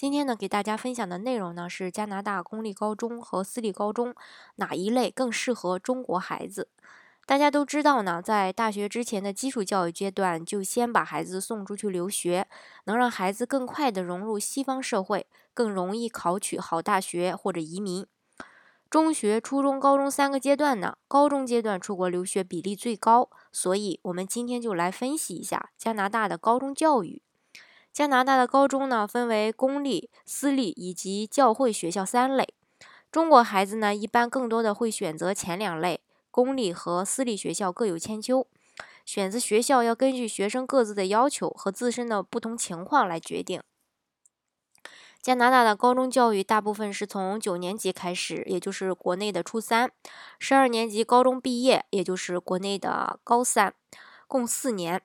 今天呢，给大家分享的内容呢是加拿大公立高中和私立高中哪一类更适合中国孩子？大家都知道呢，在大学之前的基础教育阶段，就先把孩子送出去留学，能让孩子更快的融入西方社会，更容易考取好大学或者移民。中学、初中、高中三个阶段呢，高中阶段出国留学比例最高，所以我们今天就来分析一下加拿大的高中教育。加拿大的高中呢，分为公立、私立以及教会学校三类。中国孩子呢，一般更多的会选择前两类，公立和私立学校各有千秋。选择学校要根据学生各自的要求和自身的不同情况来决定。加拿大的高中教育大部分是从九年级开始，也就是国内的初三；十二年级高中毕业，也就是国内的高三，共四年。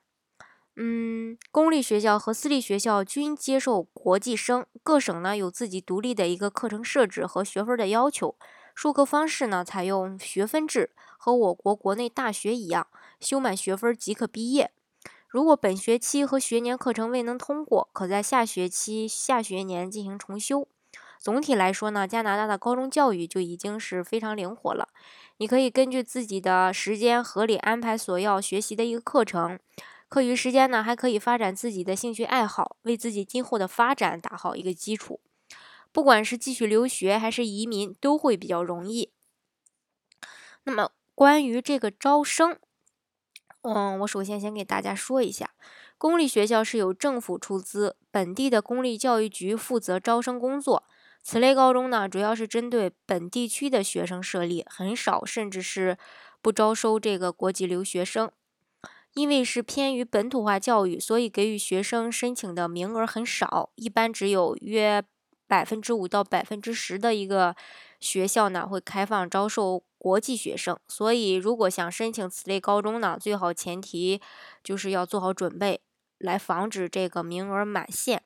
嗯，公立学校和私立学校均接受国际生，各省呢有自己独立的一个课程设置和学分的要求。授课方式呢采用学分制，和我国国内大学一样，修满学分即可毕业。如果本学期和学年课程未能通过，可在下学期、下学年进行重修。总体来说呢，加拿大的高中教育就已经是非常灵活了，你可以根据自己的时间合理安排所要学习的一个课程。课余时间呢，还可以发展自己的兴趣爱好，为自己今后的发展打好一个基础。不管是继续留学还是移民，都会比较容易。那么关于这个招生，嗯，我首先先给大家说一下，公立学校是由政府出资，本地的公立教育局负责招生工作。此类高中呢，主要是针对本地区的学生设立，很少甚至是不招收这个国际留学生。因为是偏于本土化教育，所以给予学生申请的名额很少，一般只有约百分之五到百分之十的一个学校呢会开放招收国际学生。所以，如果想申请此类高中呢，最好前提就是要做好准备，来防止这个名额满线。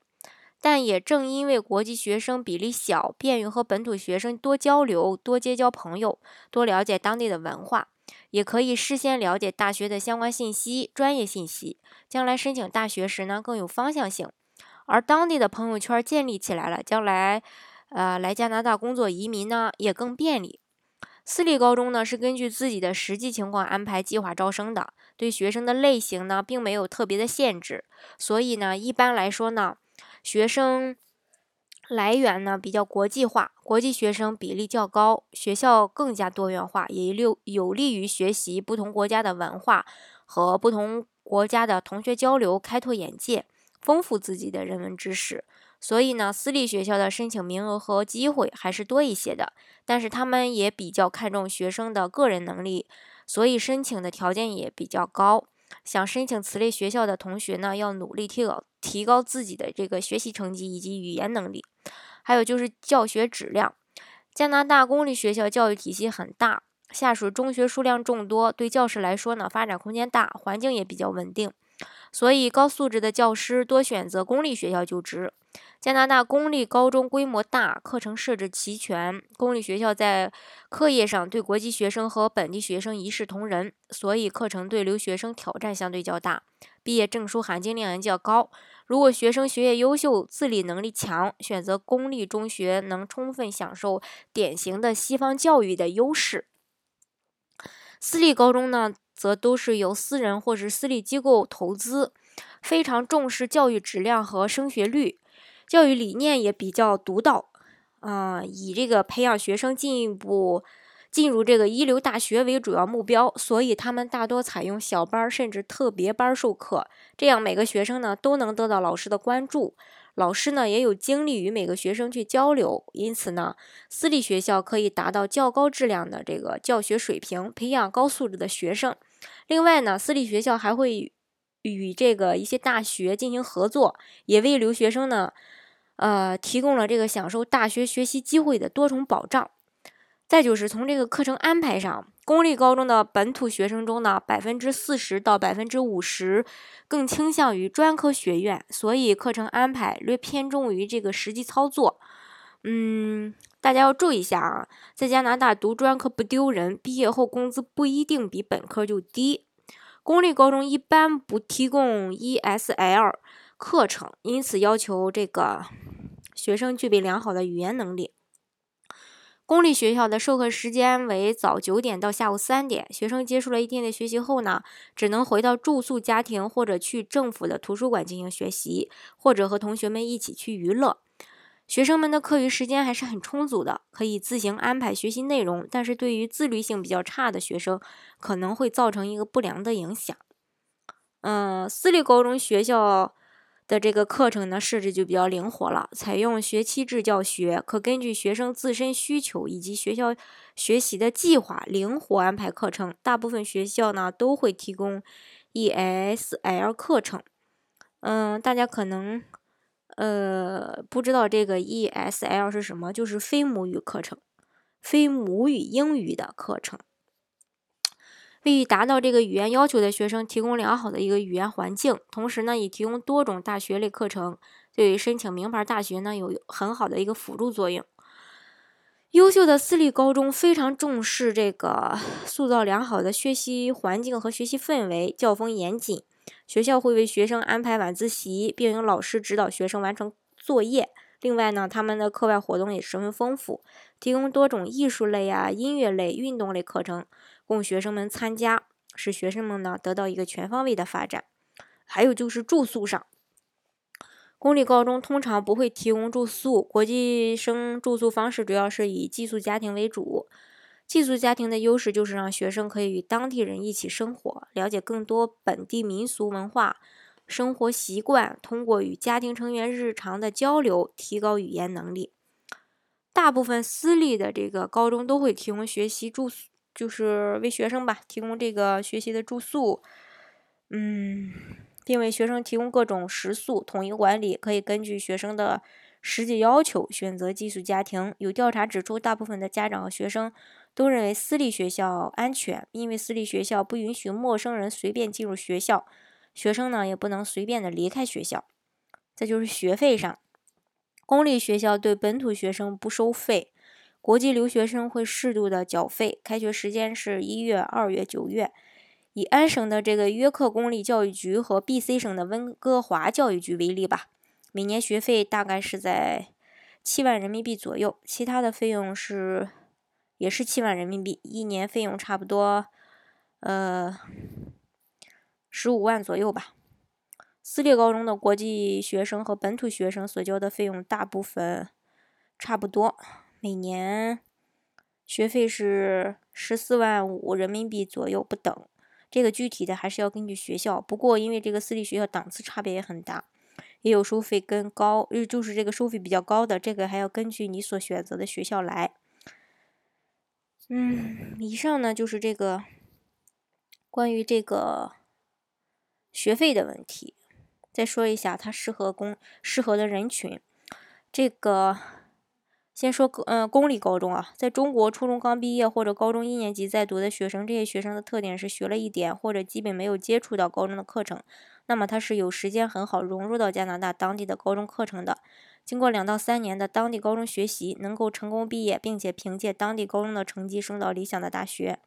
但也正因为国际学生比例小，便于和本土学生多交流、多结交朋友、多了解当地的文化。也可以事先了解大学的相关信息、专业信息，将来申请大学时呢更有方向性。而当地的朋友圈建立起来了，将来呃来加拿大工作、移民呢也更便利。私立高中呢是根据自己的实际情况安排计划招生的，对学生的类型呢并没有特别的限制，所以呢一般来说呢学生。来源呢比较国际化，国际学生比例较高，学校更加多元化，也有有利于学习不同国家的文化和不同国家的同学交流，开拓眼界，丰富自己的人文知识。所以呢，私立学校的申请名额和机会还是多一些的，但是他们也比较看重学生的个人能力，所以申请的条件也比较高。想申请此类学校的同学呢，要努力提高提高自己的这个学习成绩以及语言能力，还有就是教学质量。加拿大公立学校教育体系很大，下属中学数量众多，对教师来说呢，发展空间大，环境也比较稳定。所以，高素质的教师多选择公立学校就职。加拿大公立高中规模大，课程设置齐全。公立学校在课业上对国际学生和本地学生一视同仁，所以课程对留学生挑战相对较大，毕业证书含金量也较高。如果学生学业优秀、自理能力强，选择公立中学能充分享受典型的西方教育的优势。私立高中呢？则都是由私人或是私立机构投资，非常重视教育质量和升学率，教育理念也比较独到，啊，以这个培养学生进一步进入这个一流大学为主要目标，所以他们大多采用小班甚至特别班授课，这样每个学生呢都能得到老师的关注。老师呢也有精力与每个学生去交流，因此呢，私立学校可以达到较高质量的这个教学水平，培养高素质的学生。另外呢，私立学校还会与这个一些大学进行合作，也为留学生呢，呃，提供了这个享受大学学习机会的多重保障。再就是从这个课程安排上，公立高中的本土学生中呢，百分之四十到百分之五十更倾向于专科学院，所以课程安排略偏重于这个实际操作。嗯，大家要注意一下啊，在加拿大读专科不丢人，毕业后工资不一定比本科就低。公立高中一般不提供 ESL 课程，因此要求这个学生具备良好的语言能力。公立学校的授课时间为早九点到下午三点，学生结束了一天的学习后呢，只能回到住宿家庭或者去政府的图书馆进行学习，或者和同学们一起去娱乐。学生们的课余时间还是很充足的，可以自行安排学习内容，但是对于自律性比较差的学生，可能会造成一个不良的影响。嗯，私立高中学校。的这个课程呢设置就比较灵活了，采用学期制教学，可根据学生自身需求以及学校学习的计划灵活安排课程。大部分学校呢都会提供 ESL 课程。嗯，大家可能呃不知道这个 ESL 是什么，就是非母语课程，非母语英语的课程。为达到这个语言要求的学生提供良好的一个语言环境，同时呢，也提供多种大学类课程，对于申请名牌大学呢有很好的一个辅助作用。优秀的私立高中非常重视这个 塑造良好的学习环境和学习氛围，教风严谨。学校会为学生安排晚自习，并由老师指导学生完成作业。另外呢，他们的课外活动也十分丰富，提供多种艺术类啊、音乐类、运动类课程。供学生们参加，使学生们呢得到一个全方位的发展。还有就是住宿上，公立高中通常不会提供住宿，国际生住宿方式主要是以寄宿家庭为主。寄宿家庭的优势就是让学生可以与当地人一起生活，了解更多本地民俗文化、生活习惯，通过与家庭成员日常的交流，提高语言能力。大部分私立的这个高中都会提供学习住宿。就是为学生吧提供这个学习的住宿，嗯，并为学生提供各种食宿，统一管理，可以根据学生的实际要求选择寄宿家庭。有调查指出，大部分的家长和学生都认为私立学校安全，因为私立学校不允许陌生人随便进入学校，学生呢也不能随便的离开学校。再就是学费上，公立学校对本土学生不收费。国际留学生会适度的缴费，开学时间是一月、二月、九月。以安省的这个约克公立教育局和 B.C 省的温哥华教育局为例吧，每年学费大概是在七万人民币左右，其他的费用是也是七万人民币，一年费用差不多呃十五万左右吧。私立高中的国际学生和本土学生所交的费用大部分差不多。每年学费是十四万五人民币左右不等，这个具体的还是要根据学校。不过因为这个私立学校档次差别也很大，也有收费更高，就是这个收费比较高的，这个还要根据你所选择的学校来。嗯，以上呢就是这个关于这个学费的问题。再说一下它适合公适合的人群，这个。先说嗯，公立高中啊，在中国初中刚毕业或者高中一年级在读的学生，这些学生的特点是学了一点或者基本没有接触到高中的课程，那么他是有时间很好融入到加拿大当地的高中课程的。经过两到三年的当地高中学习，能够成功毕业，并且凭借当地高中的成绩升到理想的大学。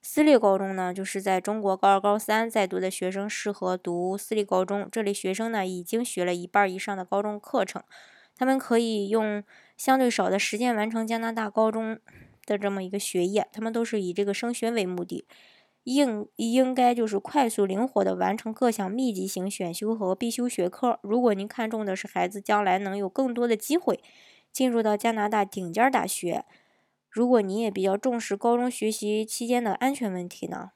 私立高中呢，就是在中国高二、高三在读的学生适合读私立高中，这类学生呢已经学了一半以上的高中课程。他们可以用相对少的时间完成加拿大高中的这么一个学业，他们都是以这个升学为目的，应应该就是快速灵活的完成各项密集型选修和必修学科。如果您看重的是孩子将来能有更多的机会进入到加拿大顶尖大学，如果你也比较重视高中学习期间的安全问题呢，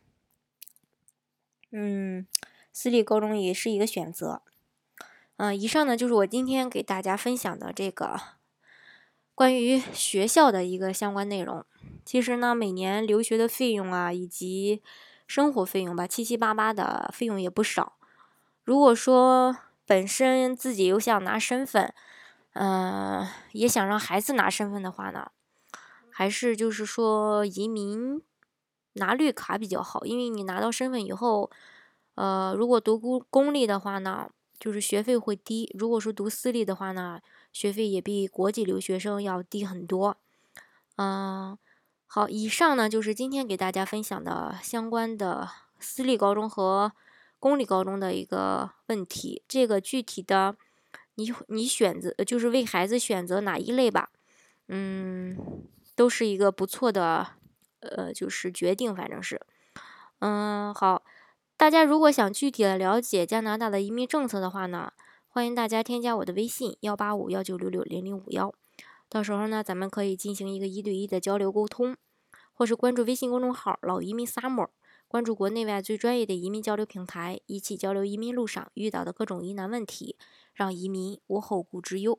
嗯，私立高中也是一个选择。嗯，以上呢就是我今天给大家分享的这个关于学校的一个相关内容。其实呢，每年留学的费用啊，以及生活费用吧，七七八八的费用也不少。如果说本身自己又想拿身份，嗯，也想让孩子拿身份的话呢，还是就是说移民拿绿卡比较好？因为你拿到身份以后，呃，如果读公公立的话呢，就是学费会低；如果说读私立的话呢，学费也比国际留学生要低很多。嗯，好，以上呢就是今天给大家分享的相关的私立高中和公立高中的一个问题。这个具体的，你你选择就是为孩子选择哪一类吧，嗯，都是一个不错的，呃，就是决定，反正是，嗯，好。大家如果想具体的了解加拿大的移民政策的话呢，欢迎大家添加我的微信幺八五幺九六六零零五幺，到时候呢，咱们可以进行一个一对一的交流沟通，或是关注微信公众号“老移民 summer”，关注国内外最专业的移民交流平台，一起交流移民路上遇到的各种疑难问题，让移民无后顾之忧。